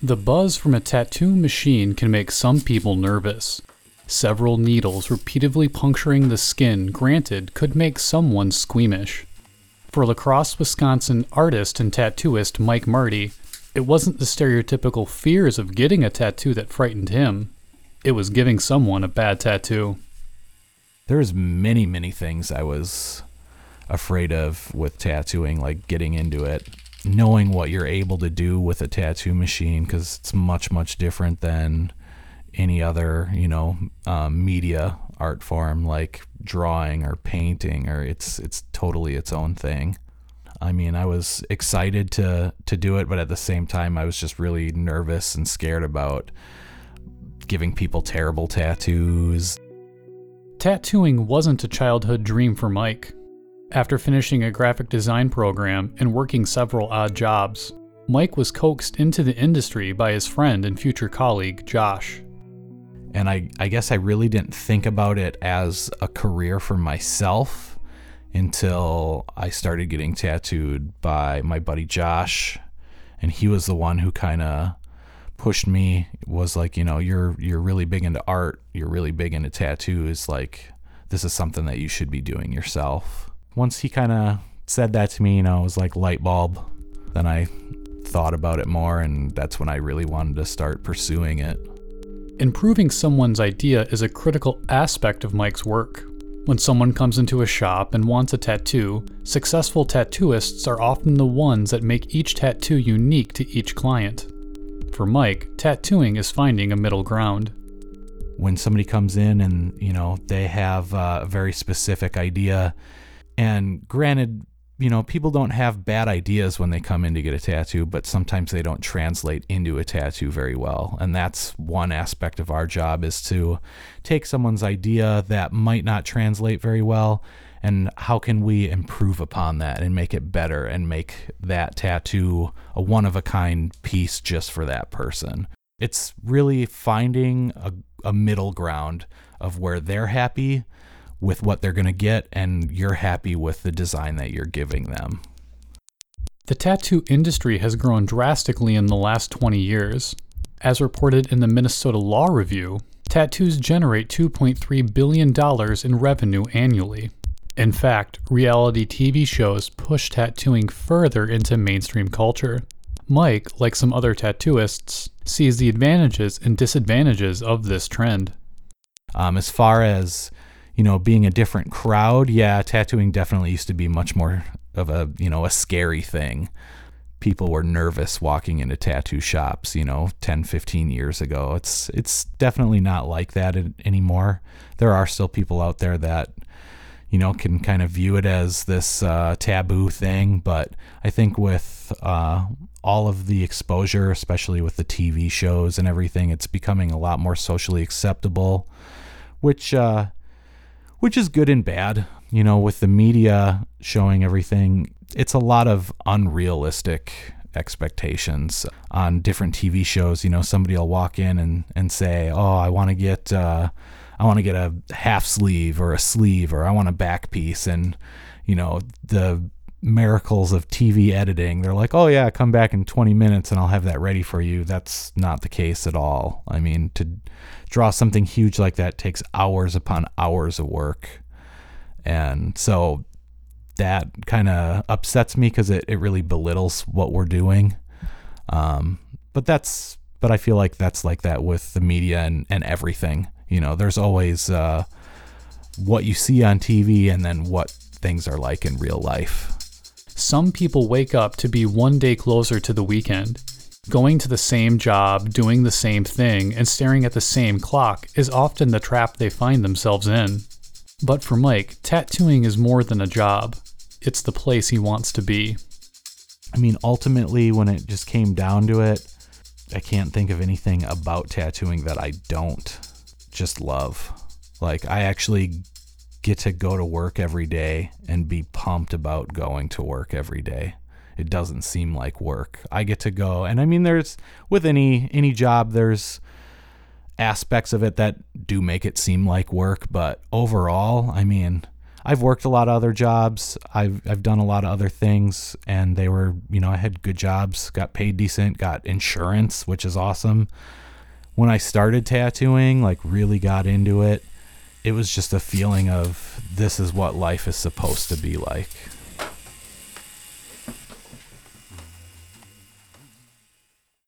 The buzz from a tattoo machine can make some people nervous. Several needles repeatedly puncturing the skin, granted, could make someone squeamish. For La Crosse, Wisconsin artist and tattooist Mike Marty, it wasn't the stereotypical fears of getting a tattoo that frightened him. It was giving someone a bad tattoo. There's many, many things I was afraid of with tattooing, like getting into it, knowing what you're able to do with a tattoo machine, because it's much, much different than any other, you know, um, media art form like drawing or painting, or it's it's totally its own thing. I mean, I was excited to to do it, but at the same time, I was just really nervous and scared about giving people terrible tattoos. Tattooing wasn't a childhood dream for Mike. After finishing a graphic design program and working several odd jobs, Mike was coaxed into the industry by his friend and future colleague, Josh. And I, I guess I really didn't think about it as a career for myself until I started getting tattooed by my buddy Josh. And he was the one who kind of pushed me was like you know you're you're really big into art you're really big into tattoos like this is something that you should be doing yourself once he kind of said that to me you know it was like light bulb then i thought about it more and that's when i really wanted to start pursuing it Improving someone's idea is a critical aspect of Mike's work. When someone comes into a shop and wants a tattoo, successful tattooists are often the ones that make each tattoo unique to each client. For Mike, tattooing is finding a middle ground. when somebody comes in and you know they have uh, a very specific idea and granted you know people don't have bad ideas when they come in to get a tattoo but sometimes they don't translate into a tattoo very well. And that's one aspect of our job is to take someone's idea that might not translate very well and how can we improve upon that and make it better and make that tattoo a one of a kind piece just for that person. It's really finding a, a middle ground of where they're happy with what they're going to get and you're happy with the design that you're giving them. The tattoo industry has grown drastically in the last 20 years. As reported in the Minnesota Law Review, tattoos generate $2.3 billion in revenue annually. In fact, reality TV shows push tattooing further into mainstream culture. Mike, like some other tattooists, sees the advantages and disadvantages of this trend. Um, as far as you know, being a different crowd, yeah, tattooing definitely used to be much more of a you know a scary thing. People were nervous walking into tattoo shops, you know, 10, 15 years ago. It's it's definitely not like that anymore. There are still people out there that you know can kind of view it as this uh, taboo thing, but I think with uh, all of the exposure, especially with the TV shows and everything, it's becoming a lot more socially acceptable, which uh, which is good and bad. You know, with the media showing everything, it's a lot of unrealistic expectations on different TV shows. You know, somebody will walk in and, and say, "Oh, I want to get uh, I want to get a half sleeve or a sleeve or I want a back piece," and you know the miracles of TV editing. They're like, "Oh yeah, come back in 20 minutes and I'll have that ready for you." That's not the case at all. I mean, to draw something huge like that takes hours upon hours of work. And so that kind of upsets me because it, it really belittles what we're doing. Um, but that's, but I feel like that's like that with the media and, and everything. You know, there's always uh, what you see on TV and then what things are like in real life. Some people wake up to be one day closer to the weekend. Going to the same job, doing the same thing, and staring at the same clock is often the trap they find themselves in. But for Mike, tattooing is more than a job. It's the place he wants to be. I mean, ultimately, when it just came down to it, I can't think of anything about tattooing that I don't just love. Like, I actually get to go to work every day and be pumped about going to work every day. It doesn't seem like work. I get to go, and I mean, there's with any any job, there's aspects of it that do make it seem like work, but overall, I mean, I've worked a lot of other jobs. I've I've done a lot of other things and they were, you know, I had good jobs, got paid decent, got insurance, which is awesome. When I started tattooing, like really got into it, it was just a feeling of this is what life is supposed to be like.